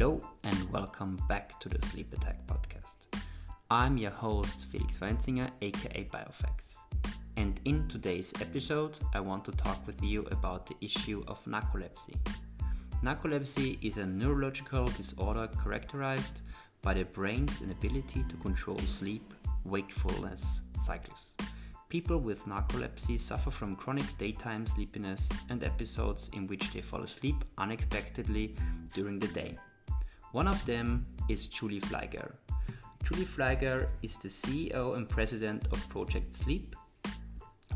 Hello and welcome back to the Sleep Attack podcast. I'm your host Felix Weinzinger, aka Biofacts. And in today's episode, I want to talk with you about the issue of narcolepsy. Narcolepsy is a neurological disorder characterized by the brain's inability to control sleep wakefulness cycles. People with narcolepsy suffer from chronic daytime sleepiness and episodes in which they fall asleep unexpectedly during the day. One of them is Julie Flygare. Julie Flygare is the CEO and president of Project Sleep,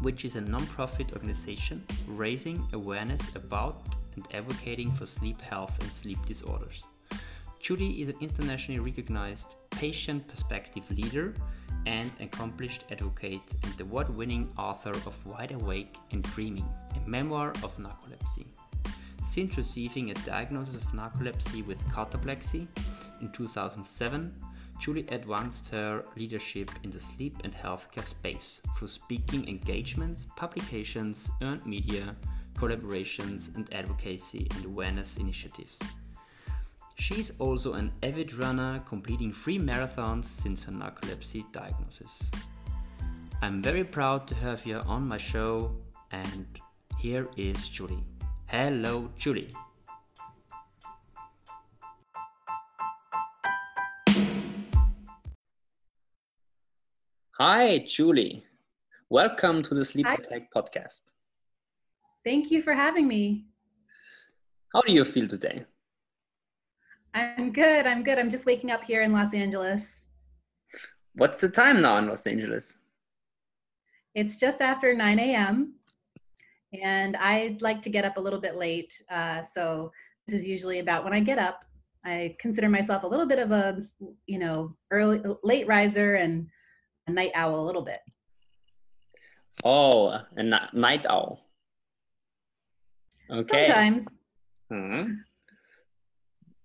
which is a non-profit organization raising awareness about and advocating for sleep health and sleep disorders. Julie is an internationally recognized patient perspective leader and accomplished advocate and award winning author of Wide Awake and Dreaming, a memoir of narcolepsy. Since receiving a diagnosis of narcolepsy with cataplexy in 2007, Julie advanced her leadership in the sleep and healthcare space through speaking engagements, publications, earned media, collaborations, and advocacy and awareness initiatives. She's also an avid runner, completing three marathons since her narcolepsy diagnosis. I'm very proud to have you on my show, and here is Julie. Hello, Julie. Hi, Julie. Welcome to the Sleep Hi. Attack podcast. Thank you for having me. How do you feel today? I'm good. I'm good. I'm just waking up here in Los Angeles. What's the time now in Los Angeles? It's just after 9 a.m. And I'd like to get up a little bit late. Uh, so this is usually about when I get up. I consider myself a little bit of a, you know, early, late riser and a night owl a little bit. Oh, a night owl. Okay. Sometimes. Mhm.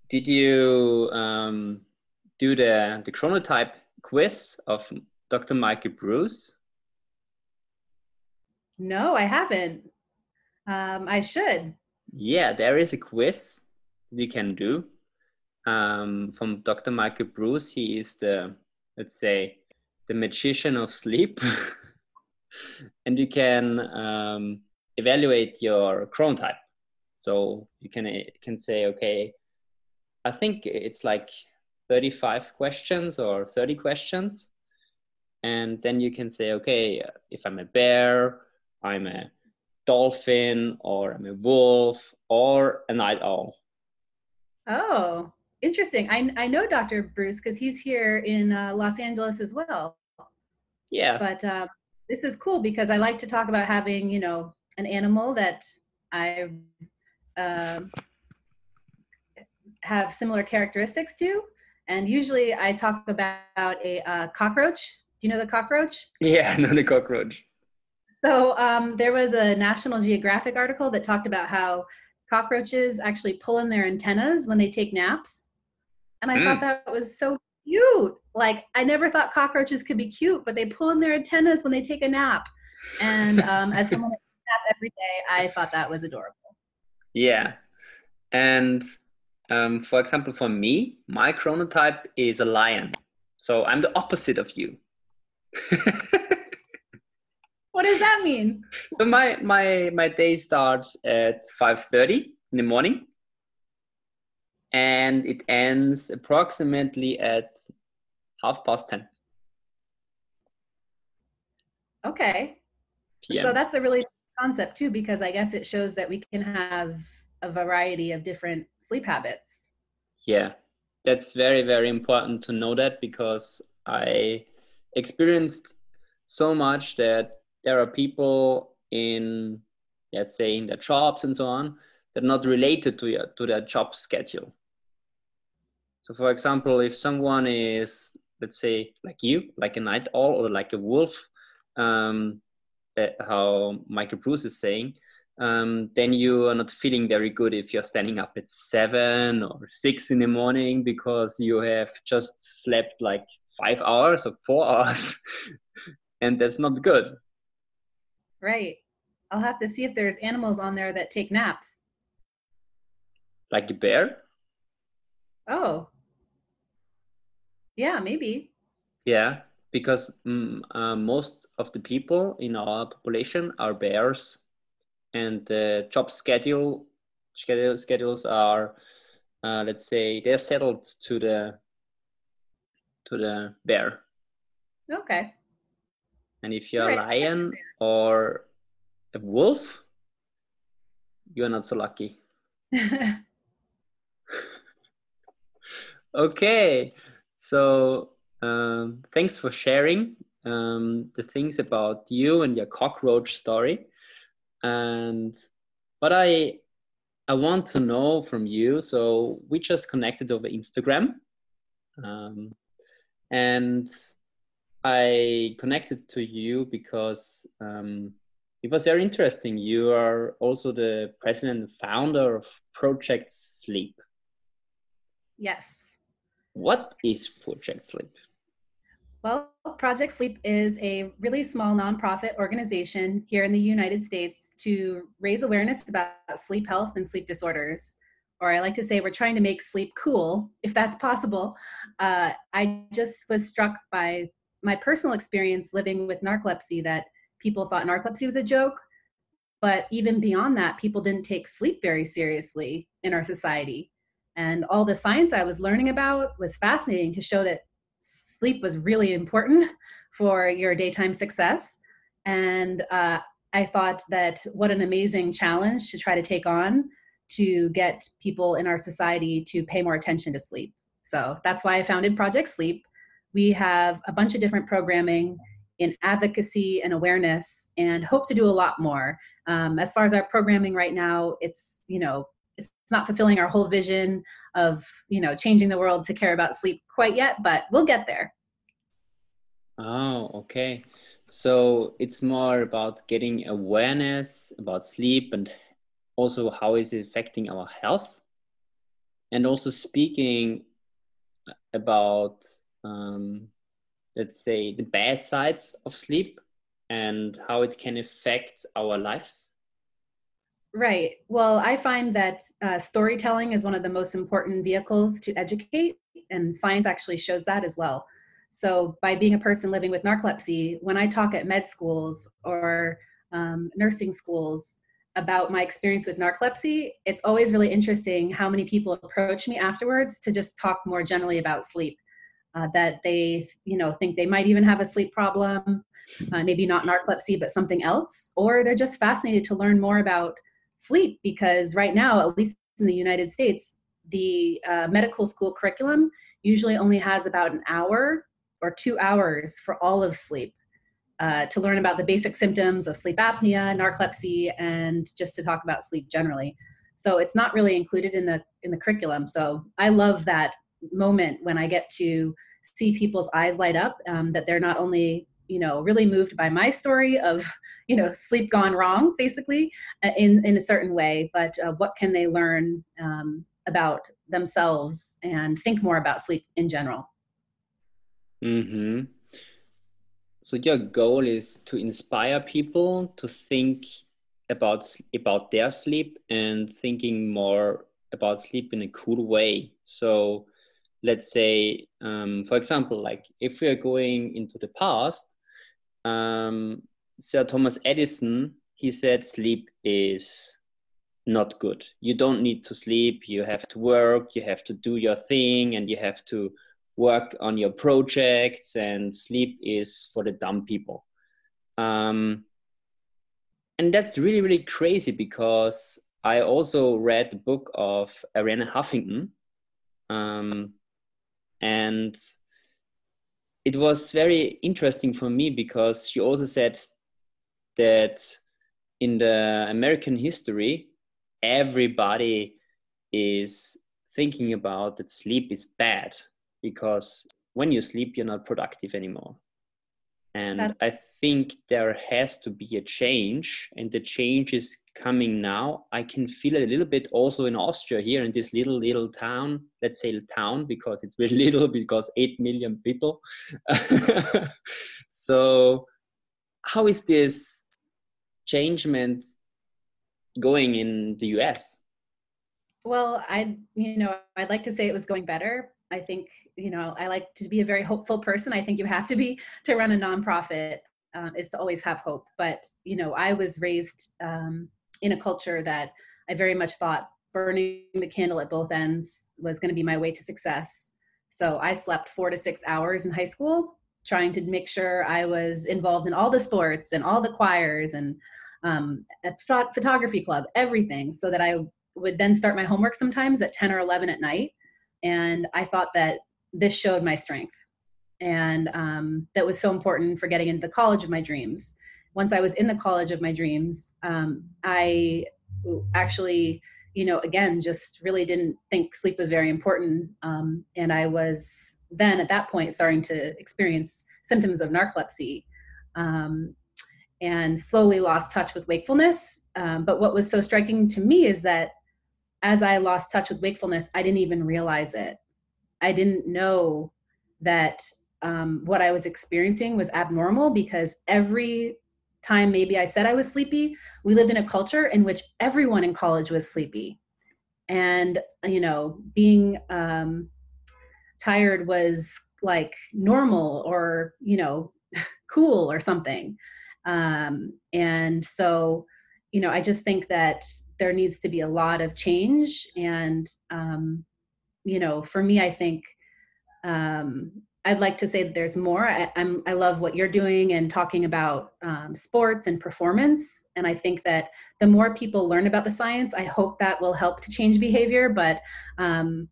Did you um, do the the chronotype quiz of Dr. Michael Breus? No, I haven't. Um, I should. Yeah, there is a quiz you can do um, from Dr. Michael Breus. He is the let's say the magician of sleep, and you can um, evaluate your chronotype. So you can uh, can say, okay, I think it's like 35 questions or 30 questions. And then you can say, okay, if I'm a bear, I'm a dolphin, or I'm a wolf, or a night owl. Oh, interesting. I, I know Dr. Breus because he's here in uh, Los Angeles as well. Yeah. but um, this is cool because I like to talk about having you know an animal that I um, have similar characteristics to, and usually I talk about a uh, cockroach. Do you know the cockroach? Yeah, not a cockroach. So um, there was a National Geographic article that talked about how cockroaches actually pull in their antennas when they take naps, and I Mm. thought that was so cute. Like I never thought cockroaches could be cute, but they pull in their antennas when they take a nap. And um, as someone that takes a nap every day, I thought that was adorable. Yeah. And um, for example, for me, my chronotype is a lion. So I'm the opposite of you. What does that mean? so my, my, my day starts at 5.30 in the morning. And it ends approximately at half past 10 Okay. p.m. So that's a really concept too, because I guess it shows that we can have a variety of different sleep habits. Yeah, that's very, very important to know that because I experienced so much that there are people in, let's say, in their jobs and so on, that are not related to your to their job schedule. So, for example, if someone is, let's say, like you, like a night owl or like a wolf, um, how Michael Breus is saying, um, then you are not feeling very good if you're standing up at seven or six in the morning because you have just slept like five hours or four hours, and that's not good. Right. I'll have to see if there's animals on there that take naps. Like a bear? Oh. Yeah, maybe. Yeah, because mm, uh, most of the people in our population are bears, and the job schedule, schedule schedules are, uh, let's say, they're settled to the to the bear. Okay. And if you're right. a lion or a wolf, you're not so lucky. okay, so um, thanks for sharing um, the things about you and your cockroach story. And what I I want to know from you. So we just connected over Instagram, um, and I connected to you because um, it was very interesting. You are also the president and founder of Project Sleep. Yes. What is Project Sleep? Well, Project Sleep is a really small nonprofit organization here in the United States to raise awareness about sleep health and sleep disorders. Or I like to say we're trying to make sleep cool, if that's possible. Uh, I just was struck by my personal experience living with narcolepsy that people thought narcolepsy was a joke. But even beyond that, people didn't take sleep very seriously in our society. And all the science I was learning about was fascinating to show that sleep was really important for your daytime success. And uh, I thought that what an amazing challenge to try to take on to get people in our society to pay more attention to sleep. So that's why I founded Project Sleep. We have a bunch of different programming in advocacy and awareness and hope to do a lot more. Um, as far as our programming right now, it's, you know, it's not fulfilling our whole vision of, you know, changing the world to care about sleep quite yet, but we'll get there. Oh, okay. So it's more about getting awareness about sleep and also how is it affecting our health and also speaking about um, let's say, the bad sides of sleep and how it can affect our lives? Right. Well, I find that uh, storytelling is one of the most important vehicles to educate, and science actually shows that as well. So, by being a person living with narcolepsy, when I talk at med schools or um, nursing schools about my experience with narcolepsy, it's always really interesting how many people approach me afterwards to just talk more generally about sleep uh, that they you know think they might even have a sleep problem uh, maybe not narcolepsy but something else or they're just fascinated to learn more about sleep because right now at least in the united states the uh, medical school curriculum usually only has about an hour or two hours for all of sleep uh, to learn about the basic symptoms of sleep apnea narcolepsy and just to talk about sleep generally. So it's not really included in the in the curriculum. So i love that moment when I get to see people's eyes light up um, that they're not only you know really moved by my story of you know sleep gone wrong basically uh, in in a certain way but uh, what can they learn um, about themselves and think more about sleep in general mm-hmm. so your goal is to inspire people to think about about their sleep and thinking more about sleep in a cool way so let's say, um, for example, like if we are going into the past, um, Sir Thomas Edison, he said sleep is not good. You don't need to sleep. You have to work. You have to do your thing, and you have to work on your projects. And sleep is for the dumb people. Um, and that's really really crazy because I also read the book of Arianna Huffington, um, and it was very interesting for me because she also said that in the American history, everybody is thinking about that sleep is bad because when you sleep, you're not productive anymore. And that- I think there has to be a change, and the change is coming now. I can feel it a little bit also in Austria here in this little little town. Let's say town because it's very little because eight million people. so, how is this changement going in the US? Well, I, you know, I'd like to say it was going better. I think, you know, I like to be a very hopeful person. I think you have to be to run a nonprofit um, is to always have hope. But, you know, I was raised um, in a culture that I very much thought burning the candle at both ends was going to be my way to success. So I slept four to six hours in high school, trying to make sure I was involved in all the sports and all the choirs and um, at photography club, everything, so that I would then start my homework sometimes at 10 or 11 at night. And I thought that this showed my strength. And um, that was so important for getting into the college of my dreams. Once I was in the college of my dreams, um, I actually, you know, again, just really didn't think sleep was very important. Um, and I was then at that point starting to experience symptoms of narcolepsy um, and slowly lost touch with wakefulness. Um, but what was so striking to me is that as I lost touch with wakefulness, I didn't even realize it. I didn't know that um, what I was experiencing was abnormal because every time maybe I said I was sleepy, we lived in a culture in which everyone in college was sleepy. And, you know, being um, tired was like normal or, you know, cool or something. Um, and so, you know, I just think that there needs to be a lot of change. And, um, you know, for me, I think um, I'd like to say that there's more. I, am I love what you're doing and talking about um, sports and performance. And I think that the more people learn about the science, I hope that will help to change behavior. But um,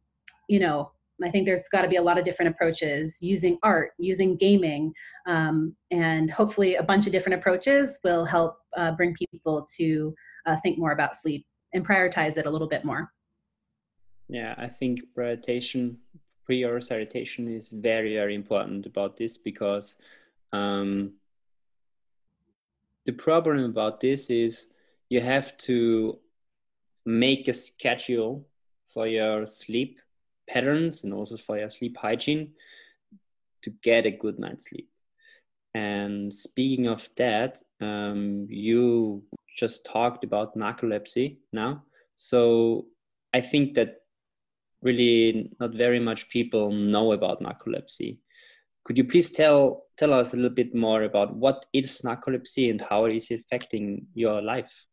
you know, I think there's got to be a lot of different approaches using art, using gaming, um, and hopefully a bunch of different approaches will help uh, bring people to uh, think more about sleep and prioritize it a little bit more. Yeah, I think prioritization prioritization is very very important about this because um, the problem about this is you have to make a schedule for your sleep patterns and also for your sleep hygiene to get a good night's sleep. And speaking of that, um, you just talked about narcolepsy now. So I think that really not very much people know about narcolepsy. Could you please tell tell us a little bit more about what is narcolepsy and how it is affecting your life?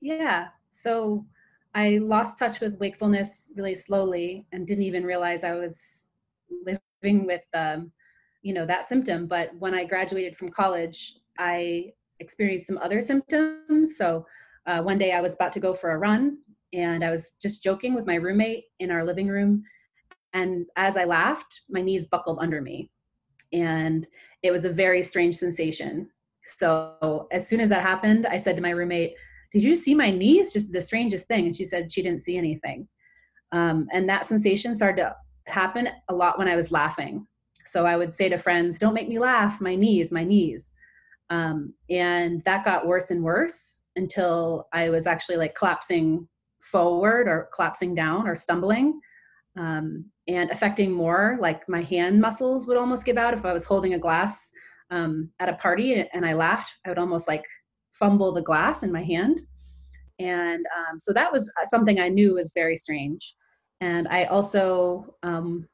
Yeah. So I lost touch with wakefulness really slowly and didn't even realize I was living with um, you know that symptom. But when I graduated from college, I experienced some other symptoms. So uh, one day I was about to go for a run and I was just joking with my roommate in our living room. And as I laughed, my knees buckled under me. And it was a very strange sensation. So as soon as that happened, I said to my roommate, Did you see my knees? Just the strangest thing. And she said she didn't see anything. Um, and that sensation started to happen a lot when I was laughing. So I would say to friends, Don't make me laugh, my knees, my knees. Um, and that got worse and worse until I was actually like collapsing forward or collapsing down or stumbling um, and affecting more like my hand muscles would almost give out if i was holding a glass um, at a party and i laughed i would almost like fumble the glass in my hand. And um, so that was something i knew was very strange. And i also um,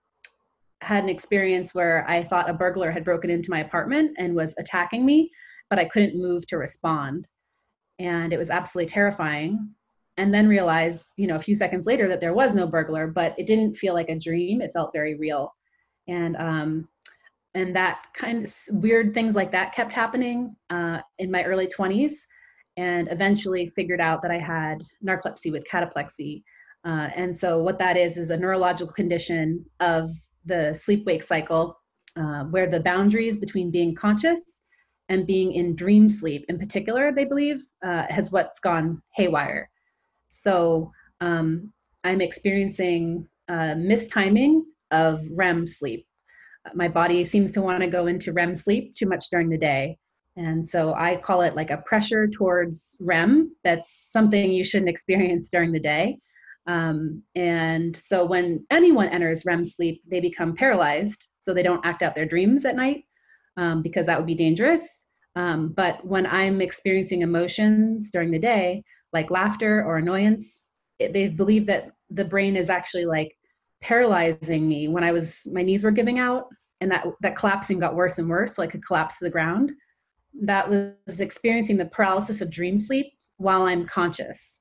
had an experience where i thought a burglar had broken into my apartment and was attacking me but i couldn't move to respond. And it was absolutely terrifying and then realized you know a few seconds later that there was no burglar but it didn't feel like a dream. It felt very real. And um and that kind of weird things like that kept happening uh, in my early 20s and eventually figured out that i had narcolepsy with cataplexy. Uh, and so what that is is a neurological condition of the sleep wake cycle uh, where the boundaries between being conscious and being in dream sleep in particular they believe uh, has what's gone haywire so um, I'm experiencing uh, mistiming of REM sleep. My body seems to want to go into REM sleep too much during the day. And so I call it like a pressure towards REM. That's something you shouldn't experience during the day. Um, and so when anyone enters REM sleep, they become paralyzed. So they don't act out their dreams at night um, because that would be dangerous. Um, but when I'm experiencing emotions during the day, like laughter or annoyance, they believe that the brain is actually like paralyzing me when I was my knees were giving out and that that collapsing got worse and worse, so I could collapse to the ground. That was experiencing the paralysis of dream sleep while I'm conscious.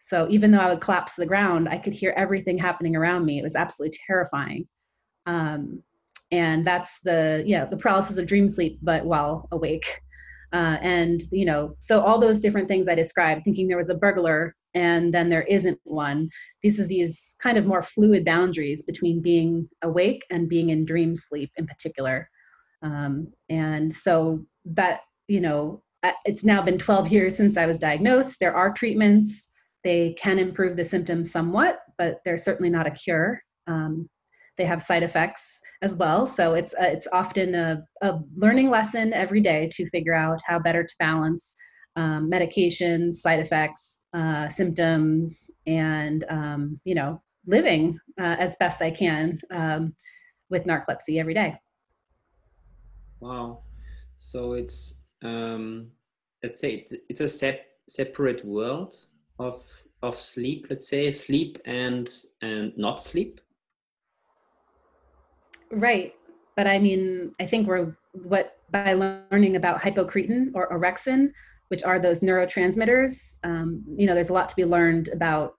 So even though I would collapse to the ground, I could hear everything happening around me. It was absolutely terrifying. Um, and that's the yeah the paralysis of dream sleep, but while awake. Uh, and you know, so all those different things I described, thinking there was a burglar and then there isn't one. This is these kind of more fluid boundaries between being awake and being in dream sleep in particular. Um, and so that you know, it's now been 12 years since I was diagnosed. There are treatments they can improve the symptoms somewhat, but they're certainly not a cure. Um, they have side effects as well. So it's uh, it's often a, a, learning lesson every day to figure out how better to balance um, medications, side effects, uh, symptoms, and um, you know living uh, as best I can um, with narcolepsy every day. Wow. So it's um, let's say it's, it's a sep- separate world of of sleep let's say sleep and and not sleep right. But i mean i think we're what by learning about hypocretin or orexin which are those neurotransmitters um, you know there's a lot to be learned about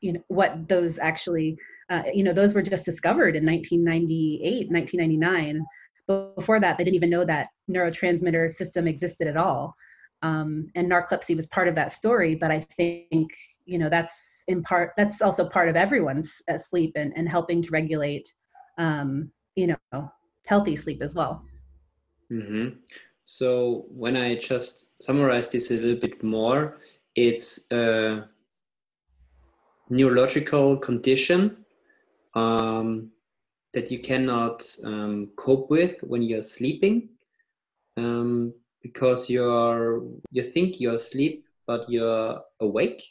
you know what those actually uh, you know those were just discovered in 1998 1999 But before that they didn't even know that neurotransmitter system existed at all. Um, and narcolepsy was part of that story but i think you know that's in part that's also part of everyone's uh, sleep and, and helping to regulate um, you know healthy sleep as well mm-hmm. so when i just summarize this a little bit more it's a neurological condition um, that you cannot um, cope with when you're sleeping um, because you're you think you're asleep but you're awake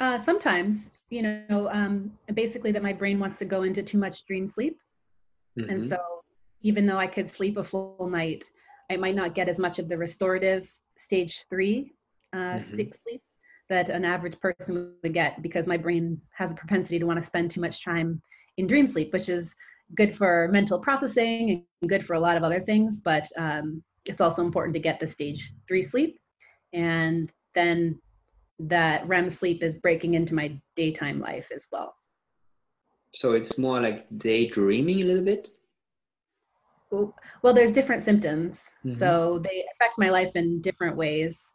uh, sometimes you know um, basically that my brain wants to go into too much dream sleep mm-hmm. and so even though i could sleep a full night i might not get as much of the restorative stage three uh, mm-hmm. sleep that an average person would get because my brain has a propensity to want to spend too much time in dream sleep which is good for mental processing and good for a lot of other things, but um, it's also important to get the stage three sleep. And then that REM sleep is breaking into my daytime life as well. So it's more like daydreaming a little bit? Well, there's different symptoms. Mm-hmm. So they affect my life in different ways.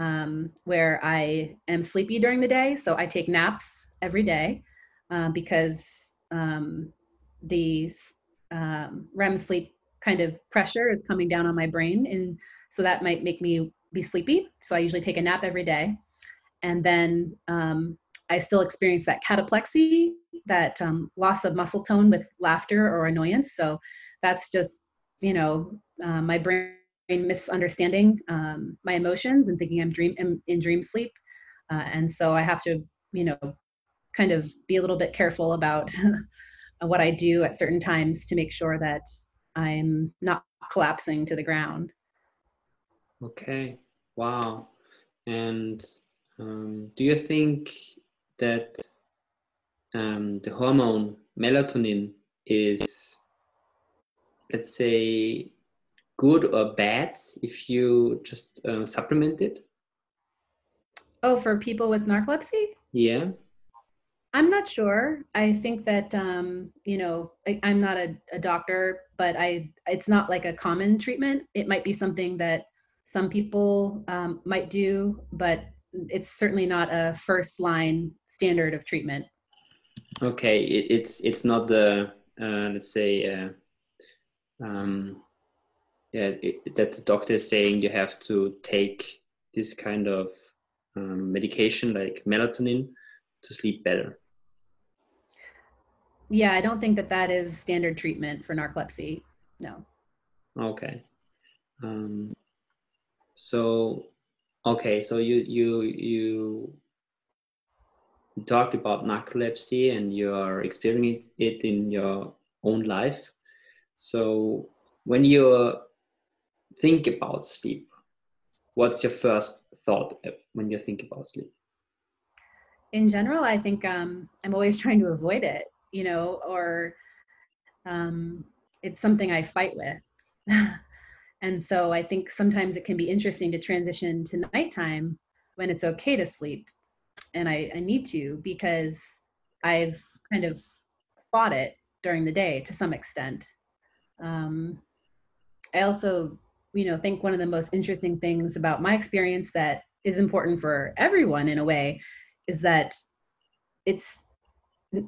Um, where I am sleepy during the day. So I take naps every day uh, because um, the um, REM sleep kind of pressure is coming down on my brain. And so that might make me be sleepy. So I usually take a nap every day. And then um, I still experience that cataplexy, that um, loss of muscle tone with laughter or annoyance. So that's just, you know, uh, my brain misunderstanding um, my emotions and thinking I'm dream in, in dream sleep. Uh, and so I have to, you know, kind of be a little bit careful about what I do at certain times to make sure that I'm not collapsing to the ground. Okay, wow. And um, do you think that um, the hormone melatonin is, let's say, good or bad if you just uh, supplement it? Oh, for people with narcolepsy? Yeah. I'm not sure. I think that um, you know I, am not a, a, doctor, but I it's not like a common treatment. It might be something that some people um, might do, but it's certainly not a first line standard of treatment. Okay, it, it's it's not the uh, let's say uh, um, yeah, it, that the doctor is saying you have to take this kind of um, medication like melatonin to sleep better yeah, I don't think that that is standard treatment for narcolepsy. No. Okay. Um, so, okay, so you you you talked about narcolepsy and you are experiencing it in your own life. So, when you think about sleep, what's your first thought when you think about sleep? in general, I think um, I'm always trying to avoid it, you know, or um, it's something I fight with. and so I think sometimes it can be interesting to transition to nighttime when it's okay to sleep. And I, I need to because I've kind of fought it during the day to some extent. Um, I also, you know, think one of the most interesting things about my experience that is important for everyone in a way is that it's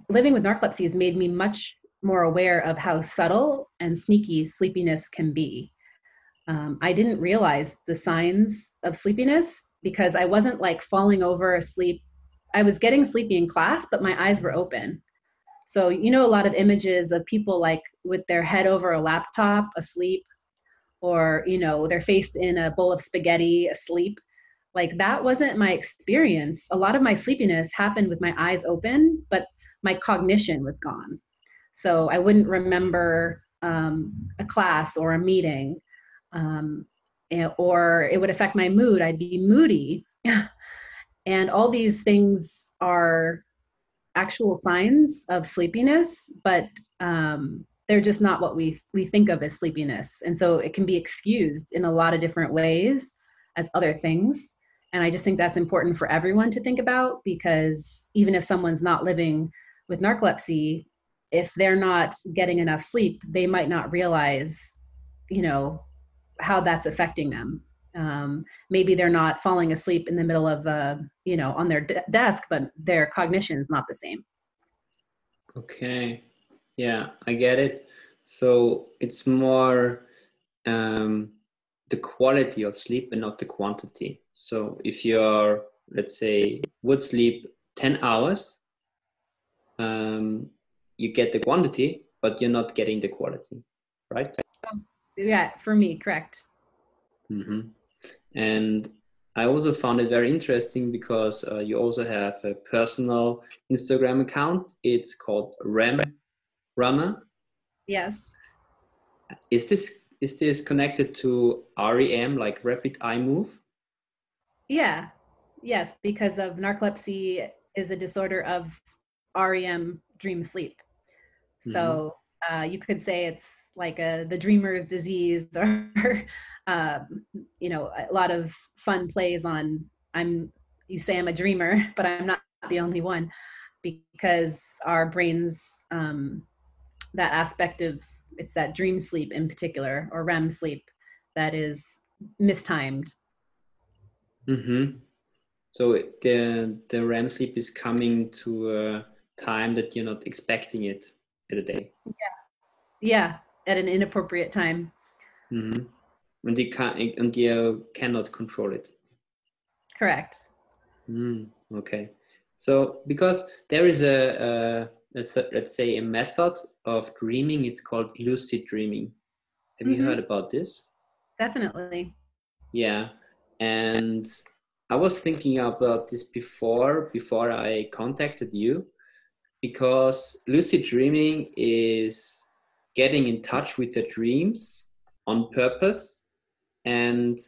living with narcolepsy has made me much more aware of how subtle and sneaky sleepiness can be. Um, I didn't realize the signs of sleepiness because I wasn't like falling over asleep. I was getting sleepy in class, but my eyes were open. So, you know, a lot of images of people like with their head over a laptop asleep, or, you know, their face in a bowl of spaghetti asleep. Like that wasn't my experience. A lot of my sleepiness happened with my eyes open, but my cognition was gone. So I wouldn't remember um, a class or a meeting, um, or it would affect my mood. I'd be moody. and all these things are actual signs of sleepiness, but um, they're just not what we we think of as sleepiness. And so it can be excused in a lot of different ways as other things. And I just think that's important for everyone to think about because even if someone's not living with narcolepsy, if they're not getting enough sleep, they might not realize, you know, how that's affecting them. Um, maybe they're not falling asleep in the middle of, uh, you know, on their de- desk, but their cognition is not the same. Okay. Yeah, I get it. So it's more um, the quality of sleep and not the quantity. So if you're, let's say, would sleep 10 hours, um, you get the quantity, but you're not getting the quality, right? Um, yeah, for me, correct. Mm-hmm. And I also found it very interesting because uh, you also have a personal Instagram account. It's called REM Runner. Yes. Is this is this connected to REM, like rapid eye move? Yeah. Yes, because of narcolepsy is a disorder of REM dream sleep. Mm-hmm. Uh, you could say it's like a the dreamer's disease, or uh, you know, a lot of fun plays on. I'm you say I'm a dreamer, but I'm not the only one, because our brains um, that aspect of it's that dream sleep in particular or REM sleep that is mistimed. Mm-hmm. So the the REM sleep is coming to a time that you're not expecting it at a day. Yeah, yeah, at an inappropriate time. Mm-hmm. And you can't, and you cannot control it. Correct. Mm, okay. So because there is a, a, a, let's say a method of dreaming, it's called lucid dreaming. Have mm-hmm. you heard about this? Definitely. Yeah, and I was thinking about this before before I contacted you because lucid dreaming is getting in touch with the dreams on purpose and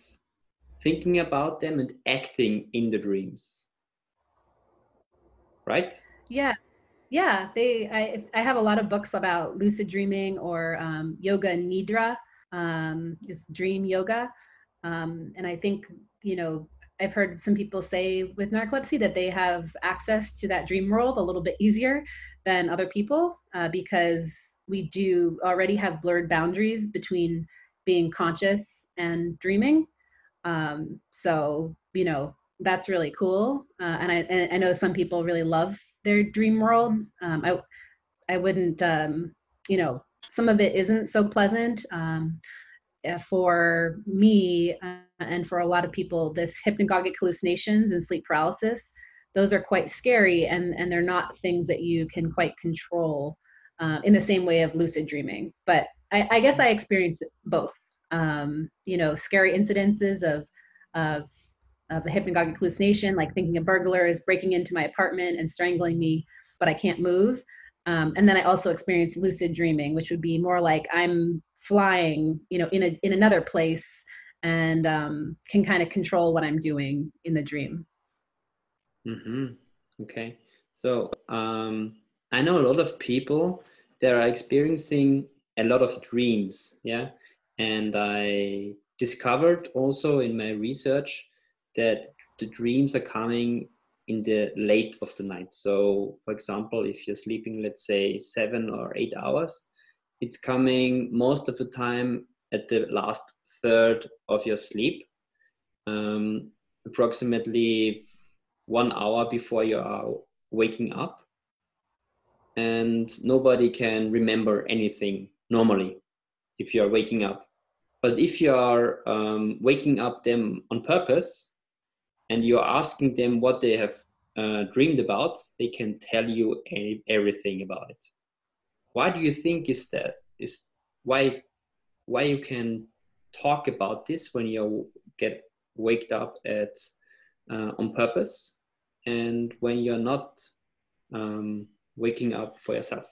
thinking about them and acting in the dreams. Right? Yeah. Yeah they i i have a lot of books about lucid dreaming or um, yoga nidra um, is dream yoga. Um, and i think you know I've heard some people say with narcolepsy that they have access to that dream world a little bit easier than other people uh, because we do already have blurred boundaries between being conscious and dreaming. Um, so, you know, that's really cool. Uh, and, I, and I know some people really love their dream world. Um, I, I wouldn't, um, you know, some of it isn't so pleasant. Um, for me uh, and for a lot of people, this hypnagogic hallucinations and sleep paralysis, those are quite scary and, and they're not things that you can quite control uh, in the same way of lucid dreaming. But I, I guess I experience both. Um, you know, scary incidences of, of, of a hypnagogic hallucination, like thinking a burglar is breaking into my apartment and strangling me, but I can't move. Um, and then I also experience lucid dreaming, which would be more like I'm flying, you know, in a in another place and um, can kind of control what I'm doing in the dream. Mm-hmm. Okay. So um, I know a lot of people that are experiencing a lot of dreams. Yeah. And I discovered also in my research that the dreams are coming in the late of the night. So, for example, if you're sleeping, let's say seven or eight hours, it's coming most of the time at the last third of your sleep, um, approximately one hour before you are waking up. And nobody can remember anything normally if you are waking up. But if you are um, waking up them on purpose and you're asking them what they have uh, dreamed about, they can tell you everything about it. Why do you think is that? Is why why you can talk about this when you get waked up at uh, on purpose and when you're not um, waking up for yourself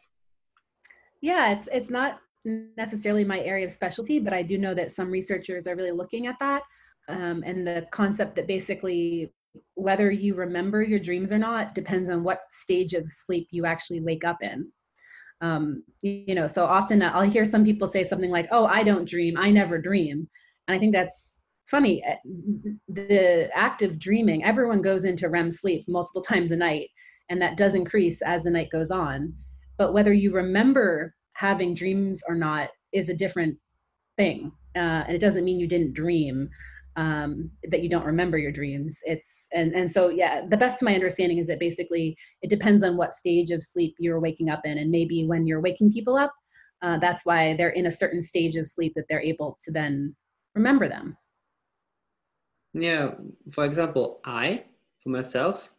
yeah it's it's not necessarily my area of specialty but i do know that some researchers are really looking at that um, and the concept that basically whether you remember your dreams or not depends on what stage of sleep you actually wake up in um, you know so often i'll hear some people say something like oh i don't dream. I never dream. And i think that's funny. Eh, the act of dreaming everyone goes into rem sleep multiple times a night and that does increase as the night goes on. But whether you remember having dreams or not is a different thing uh, and it doesn't mean you didn't dream um, that you don't remember your dreams. It's and and so yeah, the best of my understanding is that basically it depends on what stage of sleep you're waking up in, and maybe when you're waking people up, uh, that's why they're in a certain stage of sleep that they're able to then remember them. Yeah, for example, I for myself,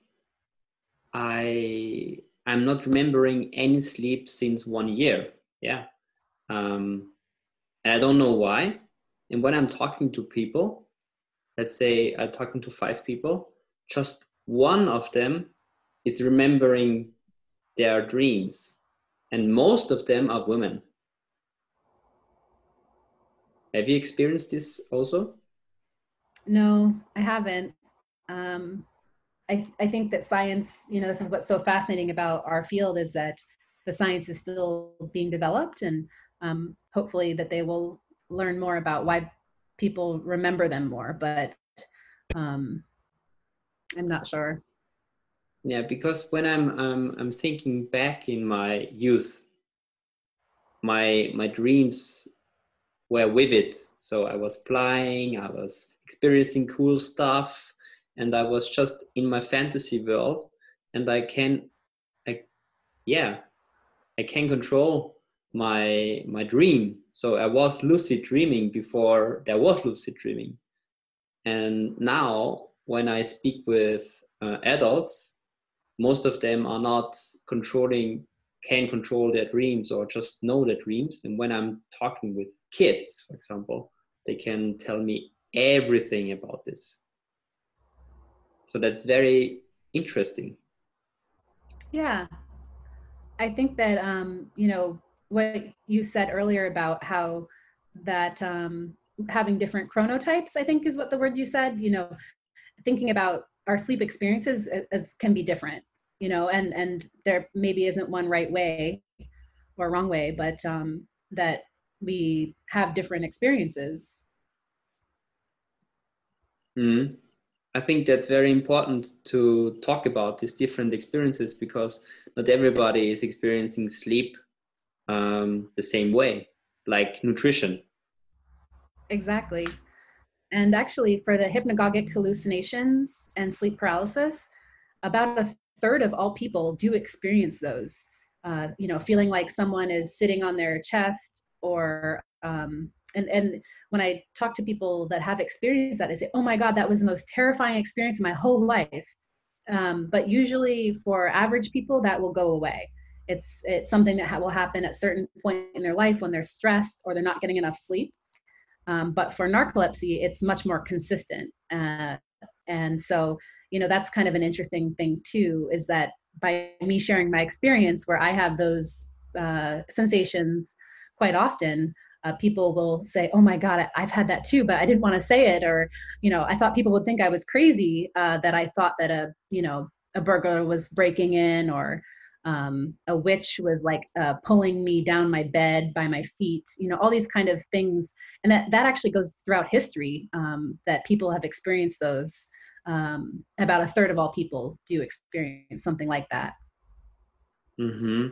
I I'm not remembering any sleep since one year. Yeah, um, and I don't know why. And when I'm talking to people, let's say I'm talking to five people, just one of them is remembering their dreams, and most of them are women. Have you experienced this also? No, I haven't. Um, I, I think that science, you know, this is what's so fascinating about our field is that the science is still being developed, and um, hopefully that they will learn more about why people remember them more, but um, I'm not sure. Yeah, because when I'm um, I'm thinking back in my youth, my my dreams were vivid. So I was flying, I was experiencing cool stuff, and I was just in my fantasy world. And I can, I, yeah, I can control my my dream. So i was lucid dreaming before there was lucid dreaming. And now when i speak with uh, adults most of them are not controlling can control their dreams or just know their dreams. And when i'm talking with kids for example they can tell me everything about this. So that's very interesting. Yeah. I think that um you know what you said earlier about how that um, having different chronotypes, I think is what the word you said, you know, thinking about our sleep experiences as, can be different, you know, and, and there maybe isn't one right way or wrong way, but um, that we have different experiences. Mm. I think that's very important to talk about these different experiences because not everybody is experiencing sleep um, the same way, like nutrition. Exactly. And actually, for the hypnagogic hallucinations and sleep paralysis, about a third of all people do experience those. Uh, you know, feeling like someone is sitting on their chest, or um, and and when I talk to people that have experienced that, they say, "Oh my God, that was the most terrifying experience in my whole life." Um, but usually, for average people, that will go away. It's it's something that ha- will happen at certain point in their life when they're stressed or they're not getting enough sleep. Um, but for narcolepsy, it's much more consistent. Uh, and so, you know, that's kind of an interesting thing too, is that by me sharing my experience where I have those uh, sensations quite often, uh, people will say, "Oh my God, I've had that too," but I didn't want to say it, or you know, I thought people would think I was crazy uh, that I thought that a you know a burglar was breaking in or um, a witch was like uh, pulling me down my bed by my feet you know all these kind of things and that that actually goes throughout history um, that people have experienced those um, about a third of all people do experience something like that mm-hmm.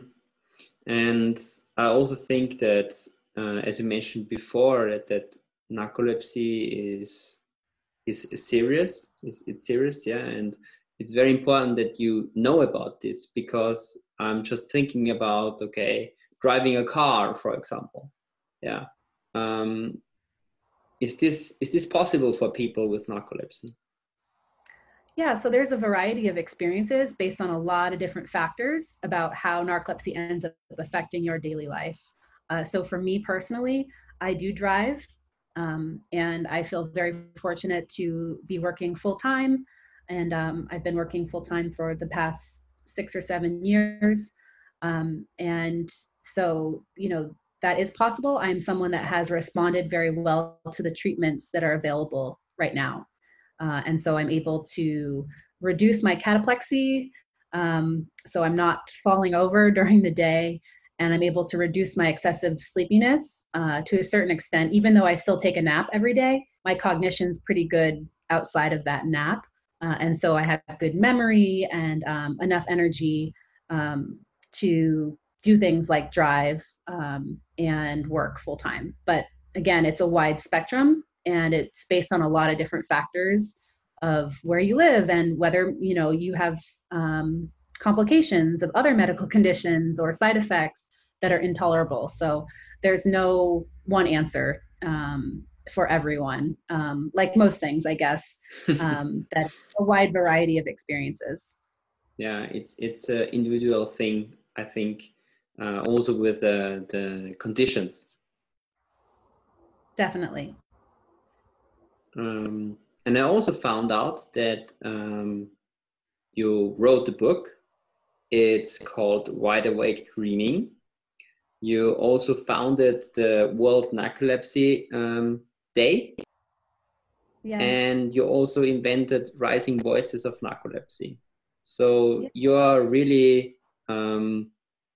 and i also think that uh, as you mentioned before that, that narcolepsy is is serious it's, it's serious yeah and it's very important that you know about this because I'm just thinking about okay, driving a car, for example. Yeah. Um, is this is this possible for people with narcolepsy? Yeah, so there's a variety of experiences based on a lot of different factors about how narcolepsy ends up affecting your daily life. Uh, so for me personally, I do drive, um, and I feel very fortunate to be working full time and um, I've been working full time for the past six or seven years. Um, and so, you know, that is possible. I'm someone that has responded very well to the treatments that are available right now. Uh, and so I'm able to reduce my cataplexy. Um, so I'm not falling over during the day. And I'm able to reduce my excessive sleepiness uh, to a certain extent. Even though I still take a nap every day, my cognition's pretty good outside of that nap. Uh, and so I have good memory and um, enough energy um, to do things like drive um, and work full time. But again, it's a wide spectrum and it's based on a lot of different factors of where you live and whether you know you have um, complications of other medical conditions or side effects that are intolerable. So there's no one answer um, for everyone. Um, like most things, I guess, um, that a wide variety of experiences. Yeah, it's it's an individual thing. I think uh, also with the the conditions. Definitely. Um, and I also found out that um, you wrote the book. It's called Wide Awake Dreaming. You also founded the World Narcolepsy um, Day. Yes. And you also invented Rising Voices of Narcolepsy. So yes. you are really um,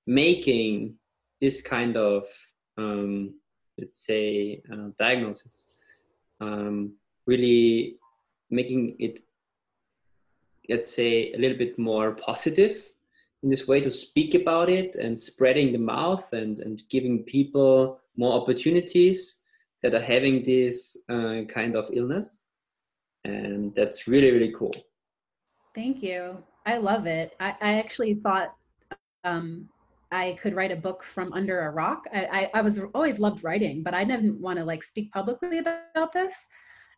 making this kind of, um, let's say, uh, diagnosis, um, really making it, let's say, a little bit more positive in this way to speak about it and spreading the mouth and, and giving people more opportunities that are having this uh, kind of illness. And that's really really cool. Thank you. I love it. I, I actually thought um, i could write a book from under a rock. I, I, I was always loved writing but i didn't want to like speak publicly about this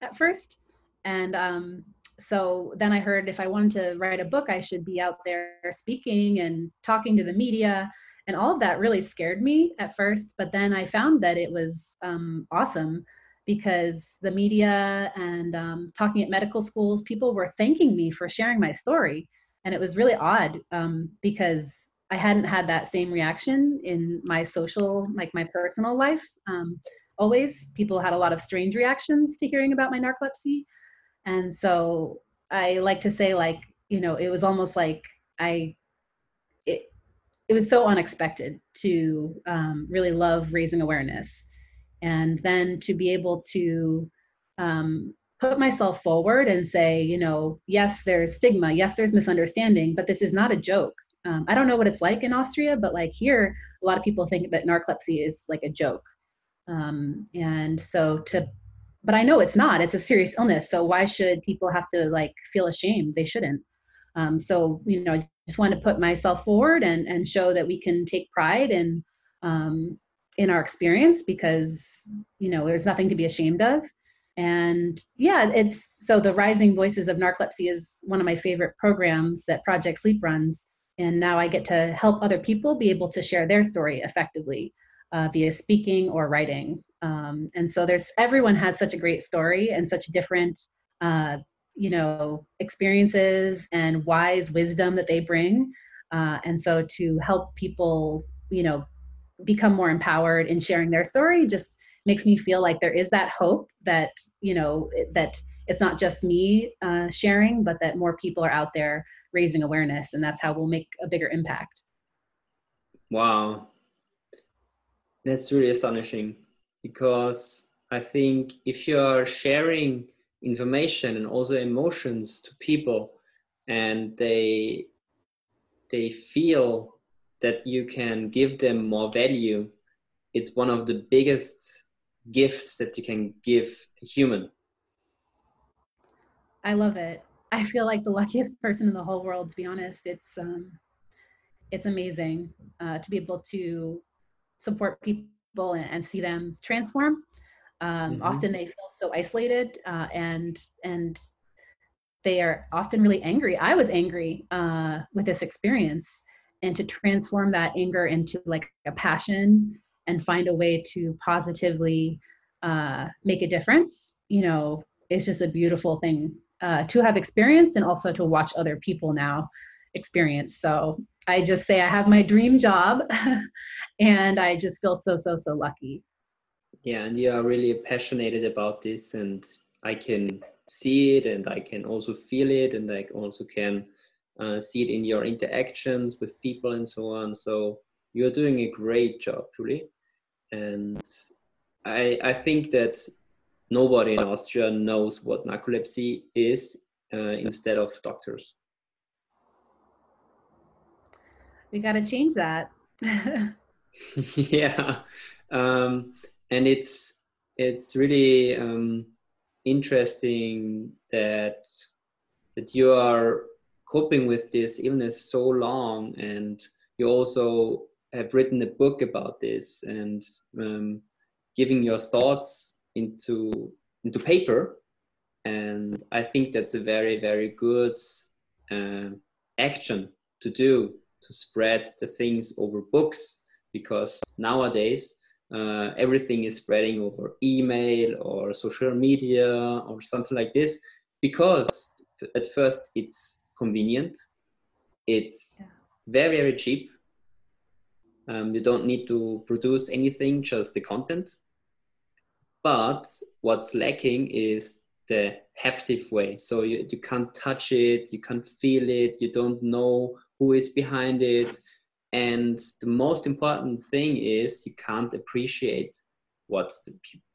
at first. And um, so then i heard if i wanted to write a book i should be out there speaking and talking to the media and all of that really scared me at first but then i found that it was um, awesome because the media and um, talking at medical schools people were thanking me for sharing my story. And it was really odd um, because i hadn't had that same reaction in my social like my personal life. Um, always people had a lot of strange reactions to hearing about my narcolepsy. And so i like to say like you know it was almost like i it was so unexpected to um, really love raising awareness and then to be able to um, put myself forward and say you know yes there's stigma yes there's misunderstanding but this is not a joke. Um, i don't know what it's like in austria but like here a lot of people think that narcolepsy is like a joke. Um, and so to but i know it's not. It's a serious illness. So why should people have to like feel ashamed? They shouldn't um, so you know, I just want to put myself forward and and show that we can take pride in um, in our experience because you know there's nothing to be ashamed of. And yeah, it's so the Rising Voices of Narcolepsy is one of my favorite programs that Project Sleep runs, and now I get to help other people be able to share their story effectively uh, via speaking or writing. Um, and so there's everyone has such a great story and such different uh, you know experiences and wise wisdom that they bring uh, and so to help people you know become more empowered in sharing their story just makes me feel like there is that hope that you know that it's not just me uh, sharing, but that more people are out there raising awareness, and that's how we'll make a bigger impact. Wow, that's really astonishing because I think if you're sharing information and also emotions to people and they they feel that you can give them more value. It's one of the biggest gifts that you can give a human. I love it. I feel like the luckiest person in the whole world to be honest. It's um it's amazing uh, to be able to support people and, and see them transform um, mm-hmm. Often they feel so isolated uh, and and they are often really angry. I was angry uh, with this experience, and to transform that anger into like a passion and find a way to positively uh, make a difference, you know, it's just a beautiful thing uh, to have experienced and also to watch other people now experience. So I just say I have my dream job, and I just feel so so so lucky yeah and you are really passionate about this and i can see it and i can also feel it and i also can uh, see it in your interactions with people and so on. So you're doing a great job julie and i i think that nobody in austria knows what narcolepsy is uh, instead of doctors. We got to change that. Yeah um, and it's it's really um, interesting that that you are coping with this illness so long. And you also have written a book about this and um, giving your thoughts into into paper. And i think that's a very very good uh, action to do to spread the things over books because nowadays uh, everything is spreading over email or social media or something like this because at first it's convenient it's yeah. very very cheap. Um, you don't need to produce anything just the content. But what's lacking is the haptic way. So you, you can't touch it you can't feel it you don't know who is behind it and the most important thing is you can't appreciate what the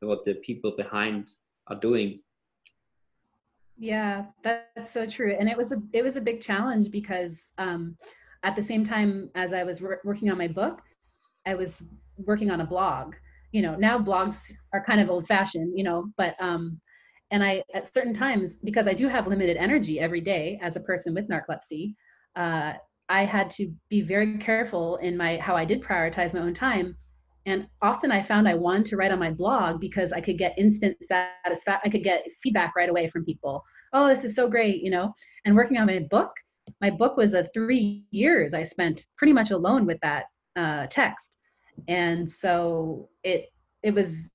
what the people behind are doing. Yeah that's so true. And it was a it was a big challenge because um, at the same time as i was working on my book i was working on a blog. You know now blogs are kind of old fashioned you know but um and i at certain times because i do have limited energy every day as a person with narcolepsy uh, I had to be very careful in my how I did prioritize my own time. And often I found I wanted to write on my blog because I could get instant satisfaction. I could get feedback right away from people. Oh, this is so great, you know. And working on my book, my book was a three years I spent pretty much alone with that uh, text, and so it it was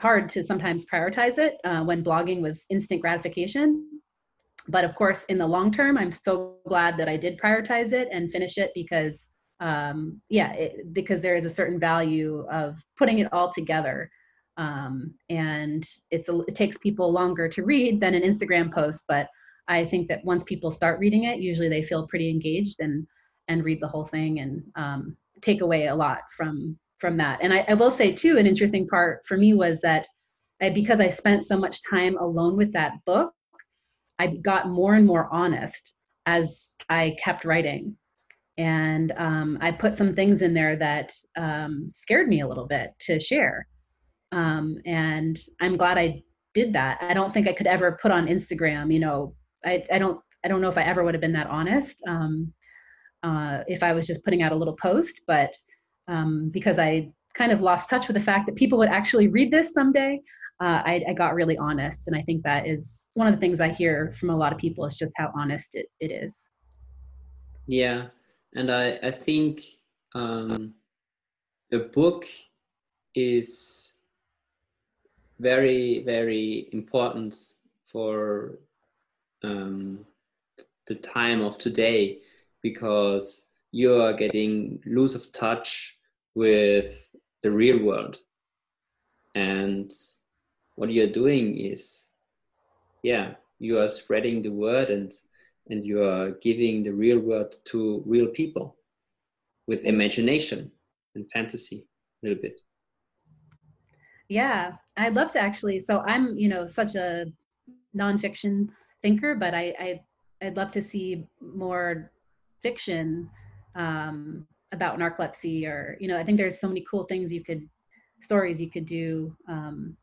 hard to sometimes prioritize it uh, when blogging was instant gratification but of course in the long term i'm so glad that i did prioritize it and finish it because um, yeah it, because there is a certain value of putting it all together. Um, and it's a, it takes people longer to read than an instagram post but i think that once people start reading it usually they feel pretty engaged and and read the whole thing and um, take away a lot from from that. And I, I will say too an interesting part for me was that I, because i spent so much time alone with that book I got more and more honest as I kept writing. And um, I put some things in there that um, scared me a little bit to share. Um, and I'm glad I did that. I don't think I could ever put on Instagram, you know, I, I don't, I don't know if I ever would have been that honest um, uh, if I was just putting out a little post, but um, because I kind of lost touch with the fact that people would actually read this someday, uh, I, I, got really honest. And I think that is one of the things I hear from a lot of people is just how honest it, it is. Yeah. And I, I think um, the book is very, very important for um, the time of today because you are getting lose of touch with the real world and what you're doing is yeah you are spreading the word and and you are giving the real world to real people with imagination and fantasy a little bit. Yeah i'd love to actually so i'm you know such a nonfiction thinker but i, I i'd love to see more fiction um, about narcolepsy or you know i think there's so many cool things you could stories you could do um,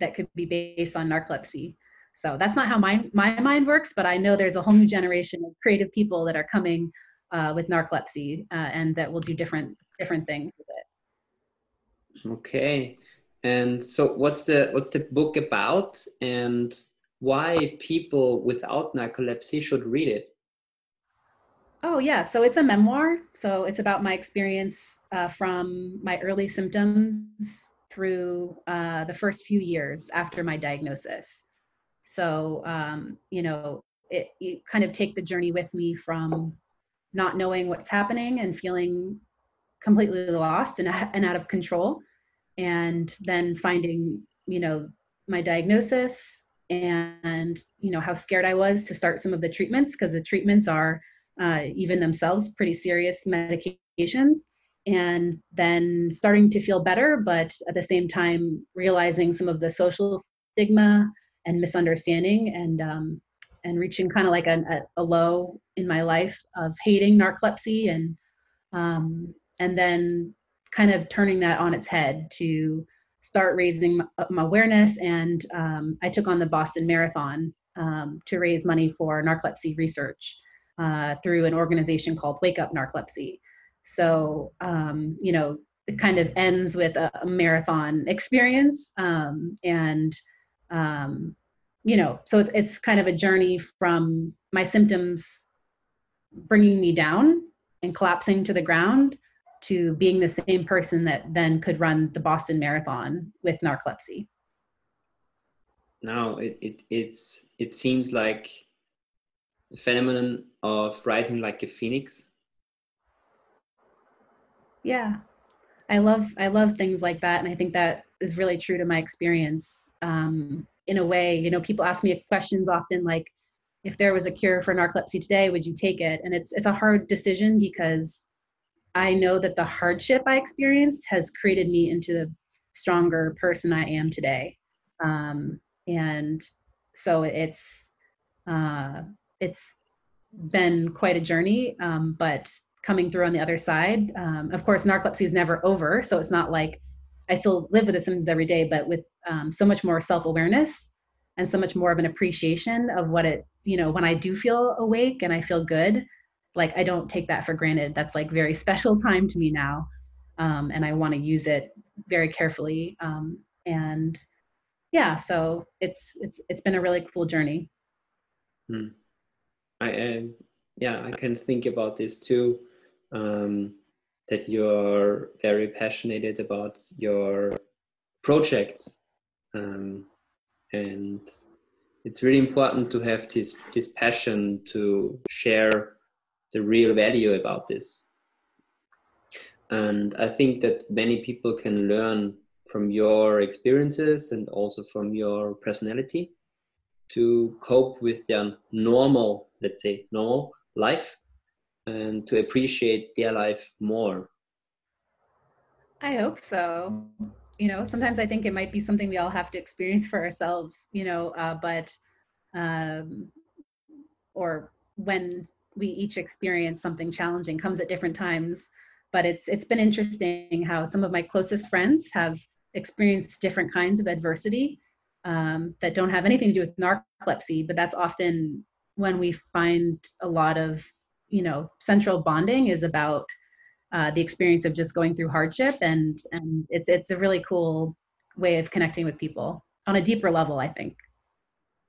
that could be based on narcolepsy so that's not how my my mind works but i know there's a whole new generation of creative people that are coming uh, with narcolepsy uh, and that will do different different things with it okay and so what's the what's the book about and why people without narcolepsy should read it Oh, yeah. So it's a memoir. So it's about my experience uh, from my early symptoms through uh, the first few years after my diagnosis. So, um, you know, it, it kind of take the journey with me from not knowing what's happening and feeling completely lost and, and out of control. And then finding, you know, my diagnosis and, you know, how scared I was to start some of the treatments because the treatments are uh, even themselves pretty serious medications and then starting to feel better but at the same time realizing some of the social stigma and misunderstanding and um, and reaching kind of like a, a, low in my life of hating narcolepsy and um, and then kind of turning that on its head to start raising my, awareness and um, i took on the boston marathon um, to raise money for narcolepsy research uh, through an organization called Wake Up Narcolepsy. So, um, you know, it kind of ends with a, a marathon experience. Um, and, um, you know, so it's, it's kind of a journey from my symptoms bringing me down and collapsing to the ground to being the same person that then could run the Boston Marathon with narcolepsy. Now it, it it's it seems like the phenomenon of rising like a phoenix yeah. I love i love things like that and i think that is really true to my experience um, in a way. You know people ask me questions often like if there was a cure for narcolepsy today would you take it? And it's it's a hard decision because i know that the hardship i experienced has created me into the stronger person i am today. Um, and so it's uh, it's been quite a journey, um, but coming through on the other side. Um, of course, narcolepsy is never over, so it's not like I still live with the symptoms every day, but with um, so much more self awareness and so much more of an appreciation of what it, you know, when I do feel awake and I feel good, like I don't take that for granted. That's like very special time to me now. Um, and I want to use it very carefully. Um, and yeah, so it's, it's, it's been a really cool journey. Hmm. I am, yeah, I can think about this too. Um, that you're very passionate about your projects, um, and it's really important to have this this passion to share the real value about this. And I think that many people can learn from your experiences and also from your personality to cope with their normal, let's say, normal life and to appreciate their life more. I hope so. You know, sometimes I think it might be something we all have to experience for ourselves, you know, uh, but, um, or when we each experience something challenging comes at different times. But it's it's been interesting how some of my closest friends have experienced different kinds of adversity um, that don't have anything to do with narcolepsy, but that's often when we find a lot of, you know, central bonding is about uh, the experience of just going through hardship, and and it's it's a really cool way of connecting with people on a deeper level, I think.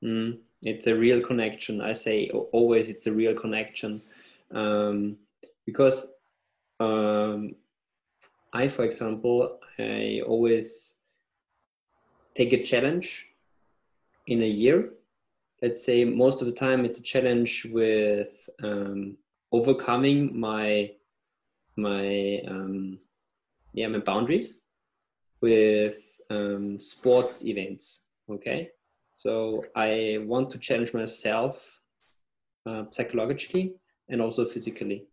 Mm, it's a real connection. I say always, it's a real connection um, because um, I, for example, I always take a challenge in a year. Let's say most of the time it's a challenge with um, overcoming my my um, yeah my boundaries with um, sports events. Okay, So I want to challenge myself uh, psychologically and also physically.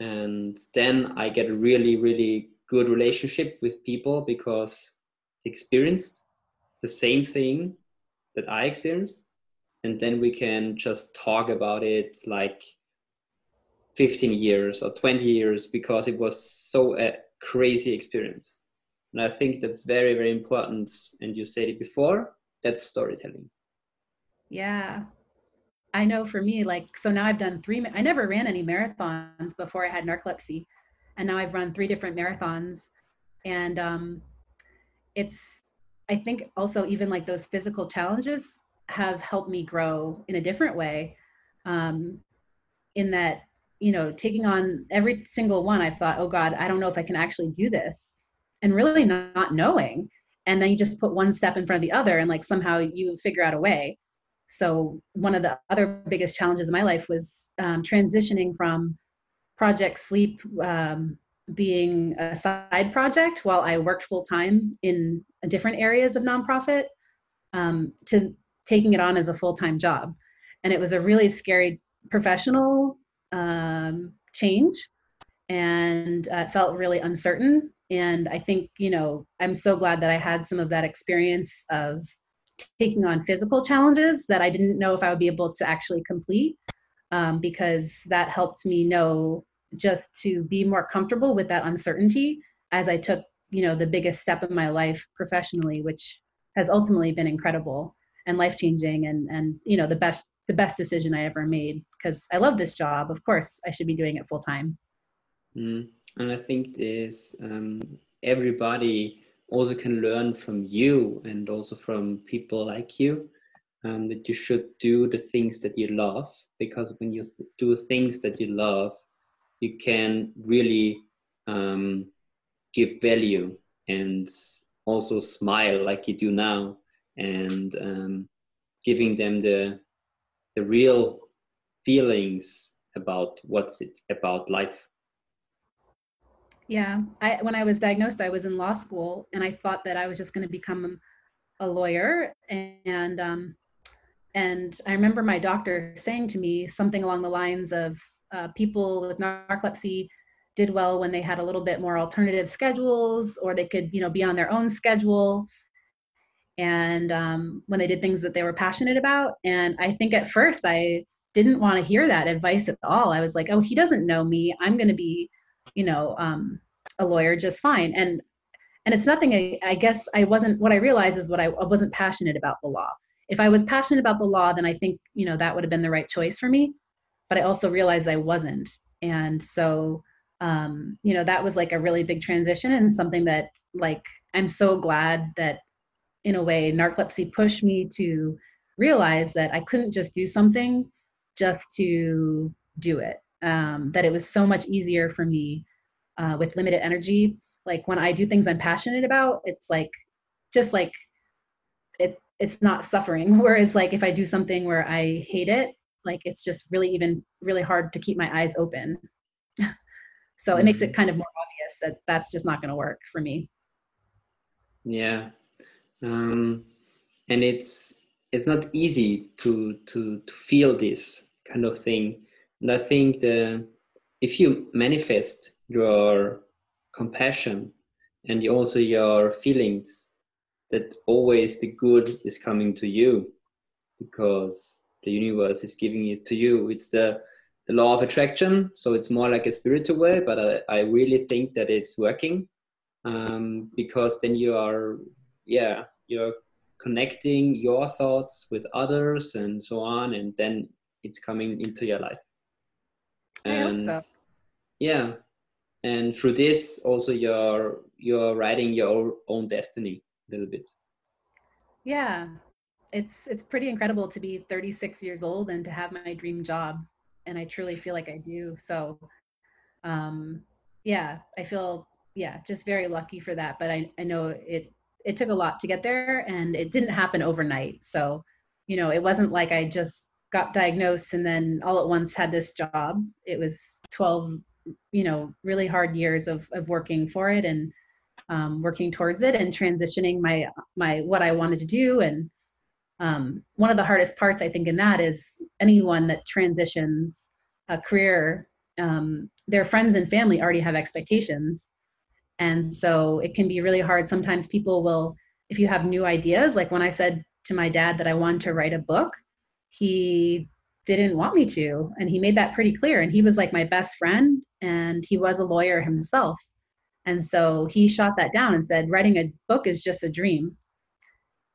And then I get a really, really good relationship with people because they experienced the same thing that I experienced. And then we can just talk about it like 15 years or 20 years because it was so a crazy experience. And I think that's very, very important. And you said it before that's storytelling. Yeah. I know for me, like, so now I've done three, I never ran any marathons before I had narcolepsy. And now I've run three different marathons. And um, it's, I think also even like those physical challenges have helped me grow in a different way. Um, in that, you know, taking on every single one, I thought, oh God, I don't know if I can actually do this. And really not knowing. And then you just put one step in front of the other and like somehow you figure out a way. So one of the other biggest challenges in my life was um, transitioning from Project Sleep um, being a side project while I worked full time in different areas of nonprofit um, to taking it on as a full time job. And it was a really scary professional um, change and uh, felt really uncertain. And I think, you know, I'm so glad that I had some of that experience of taking on physical challenges that I didn't know if I would be able to actually complete um, because that helped me know just to be more comfortable with that uncertainty as I took, you know, the biggest step of my life professionally, which has ultimately been incredible and life changing and and you know the best the best decision I ever made because I love this job. Of course, I should be doing it full time. Mm. And I think this um, everybody also can learn from you and also from people like you um, that you should do the things that you love because when you do things that you love you can really um, give value and also smile like you do now and um, giving them the the real feelings about what's it about life yeah, I when I was diagnosed, I was in law school, and I thought that I was just going to become a lawyer. And um, and I remember my doctor saying to me something along the lines of, uh, "People with narcolepsy did well when they had a little bit more alternative schedules, or they could, you know, be on their own schedule." And um, when they did things that they were passionate about, and I think at first I didn't want to hear that advice at all. I was like, "Oh, he doesn't know me. I'm going to be." you know um, a lawyer just fine and and it's nothing I, I, guess i wasn't what i realized is what I, I wasn't passionate about the law if i was passionate about the law then i think you know that would have been the right choice for me but i also realized i wasn't and so um, you know that was like a really big transition and something that like i'm so glad that in a way narcolepsy pushed me to realize that i couldn't just do something just to do it um, that it was so much easier for me uh, with limited energy. Like when I do things I'm passionate about, it's like just like it it's not suffering. Whereas like if I do something where I hate it, like it's just really even really hard to keep my eyes open. so mm-hmm. it makes it mm-hmm. kind of more obvious that that's just not going to work for me. Yeah, um, and it's it's not easy to to to feel this kind of thing and I think the, if you manifest your compassion and also your feelings, that always the good is coming to you because the universe is giving it to you. It's the, the law of attraction. So it's more like a spiritual way, but I, I really think that it's working um, because then you are, yeah, you're connecting your thoughts with others and so on, and then it's coming into your life. And so. yeah. And through this also you're you're writing your own destiny a little bit. Yeah. It's it's pretty incredible to be 36 years old and to have my dream job. And i truly feel like i do. So um yeah i feel yeah just very lucky for that. But i i know it it took a lot to get there and it didn't happen overnight so you know it wasn't like i just got diagnosed and then all at once had this job. It was 12, you know, really hard years of, of working for it and um, working towards it and transitioning my, my, what I wanted to do. And um, one of the hardest parts i think in that is anyone that transitions a career um, their friends and family already have expectations and so it can be really hard. Sometimes people will if you have new ideas like when i said to my dad that i wanted to write a book he didn't want me to and he made that pretty clear and he was like my best friend and he was a lawyer himself. And so he shot that down and said writing a book is just a dream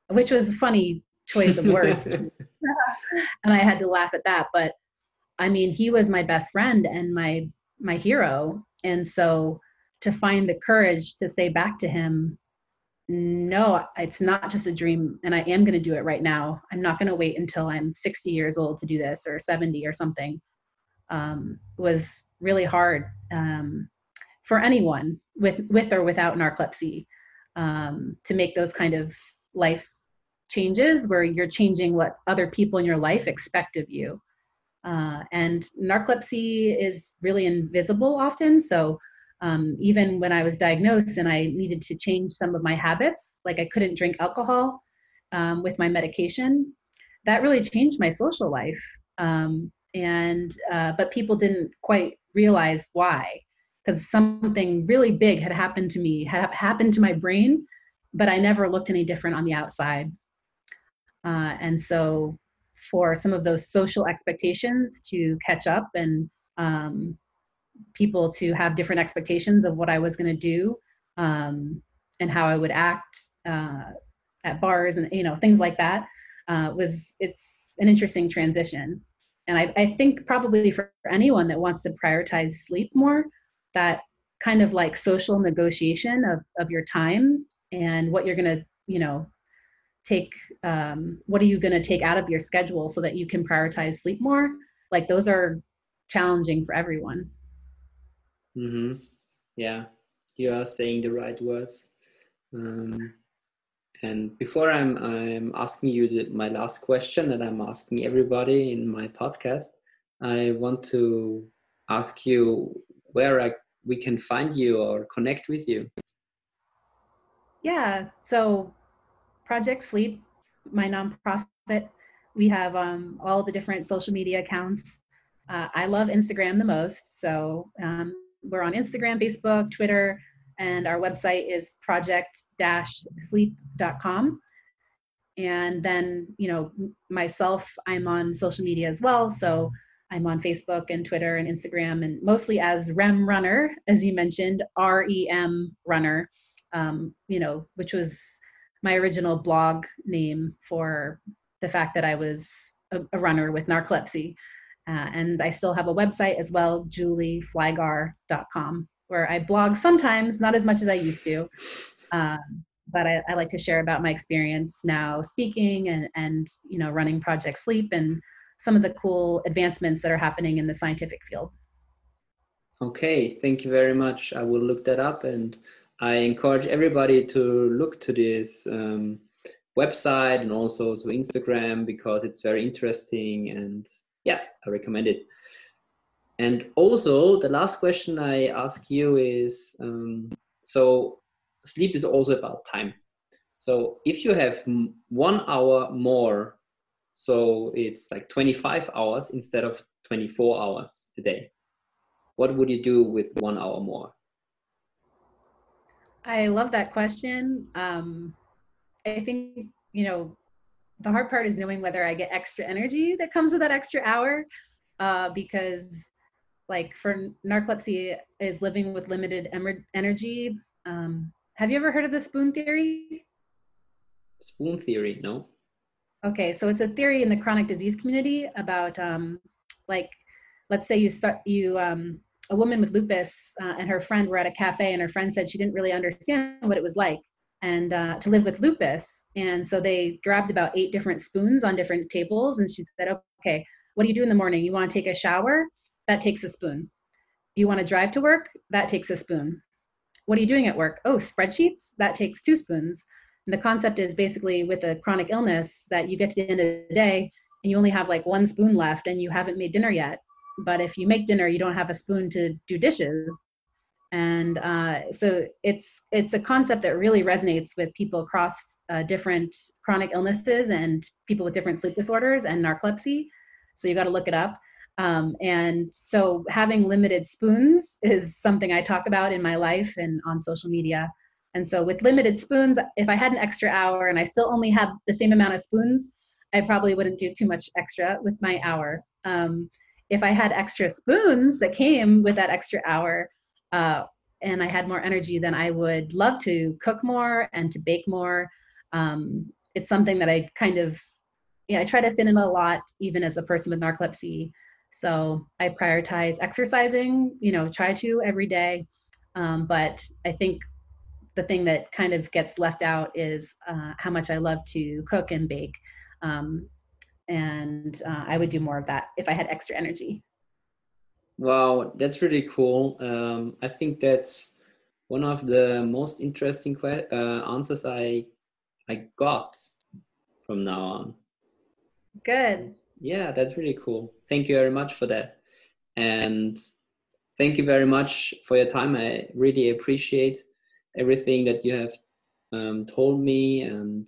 which was a funny choice of words and i had to laugh at that but i mean he was my best friend and my my hero. And so to find the courage to say back to him no, it's not just a dream, and I am going to do it right now. I'm not going to wait until I'm 60 years old to do this or 70 or something. Um, was really hard um, for anyone with with or without narcolepsy um, to make those kind of life changes where you're changing what other people in your life expect of you. Uh, and narcolepsy is really invisible often, so um, even when I was diagnosed and I needed to change some of my habits, like I couldn't drink alcohol um, with my medication, that really changed my social life. Um, and uh, but people didn't quite realize why, because something really big had happened to me, had happened to my brain, but I never looked any different on the outside. Uh, and so, for some of those social expectations to catch up and um, people to have different expectations of what I was going to do um, and how I would act uh, at bars and you know things like that uh, was it's an interesting transition. And I, I think probably for anyone that wants to prioritize sleep more, that kind of like social negotiation of, of your time and what you're going to you know take um, what are you going to take out of your schedule so that you can prioritize sleep more like those are challenging for everyone Mm-hmm. Yeah, you are saying the right words. Um, and before I'm I'm asking you the, my last question that I'm asking everybody in my podcast, I want to ask you where I, we can find you or connect with you. Yeah, so Project Sleep, my nonprofit, we have um, all the different social media accounts. Uh, I love Instagram the most, so um, we're on Instagram, Facebook, Twitter, and our website is project-sleep.com. And then, you know, myself, I'm on social media as well. So I'm on Facebook and Twitter and Instagram, and mostly as REM Runner, as you mentioned, R E M Runner, um, you know, which was my original blog name for the fact that I was a, a runner with narcolepsy. Uh, and I still have a website as well, julieflygare.com, where I blog sometimes, not as much as I used to. Um, but I, I, like to share about my experience now speaking and, and you know running Project Sleep and some of the cool advancements that are happening in the scientific field. Okay, thank you very much. I will look that up and I encourage everybody to look to this um, website and also to Instagram because it's very interesting and yeah, I recommend it. And also, the last question I ask you is um, so sleep is also about time. So if you have one hour more, so it's like 25 hours instead of 24 hours a day, what would you do with one hour more? I love that question. Um, I think, you know, the hard part is knowing whether I get extra energy that comes with that extra hour, uh, because like for narcolepsy is living with limited energy. Um, have you ever heard of the spoon theory? Spoon theory, no. Okay, so it's a theory in the chronic disease community about um, like, let's say you start you um, a woman with lupus uh, and her friend were at a cafe and her friend said she didn't really understand what it was like and uh, to live with lupus. And so they grabbed about eight different spoons on different tables. And she said, okay, what do you do in the morning? You want to take a shower? That takes a spoon. You want to drive to work? That takes a spoon. What are you doing at work? Oh, spreadsheets? That takes two spoons. And the concept is basically with a chronic illness that you get to the end of the day and you only have like one spoon left and you haven't made dinner yet. But if you make dinner, you don't have a spoon to do dishes and uh, so it's it's a concept that really resonates with people across uh, different chronic illnesses and people with different sleep disorders and narcolepsy. So you got to look it up. Um, and so having limited spoons is something i talk about in my life and on social media. And so with limited spoons if i had an extra hour and i still only have the same amount of spoons i probably wouldn't do too much extra with my hour. Um, if i had extra spoons that came with that extra hour uh, and I had more energy, then I would love to cook more and to bake more. Um, it's something that I kind of, yeah, I try to fit in a lot, even as a person with narcolepsy. So I prioritize exercising, you know, try to every day. Um, but I think the thing that kind of gets left out is uh, how much I love to cook and bake. Um, and uh, I would do more of that if I had extra energy. Wow, that's really cool. Um, I think that's one of the most interesting que- uh, answers I I got from now on. Good. Yeah, that's really cool. Thank you very much for that, and thank you very much for your time. I really appreciate everything that you have um, told me, and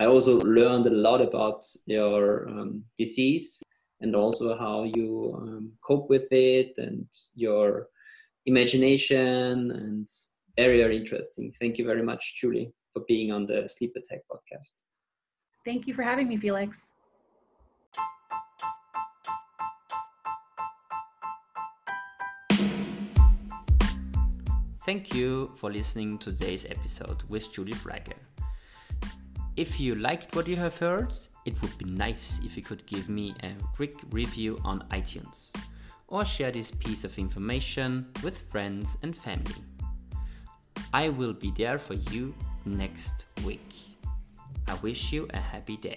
I also learned a lot about your um, disease and also how you um, cope with it and your imagination and very very interesting. Thank you very much julie for being on the sleep attack podcast. Thank you for having me felix. Thank you for listening to today's episode with Julie Flygare. If you liked what you have heard, it would be nice if you could give me a quick review on iTunes or share this piece of information with friends and family. I will be there for you next week. I wish you a happy day.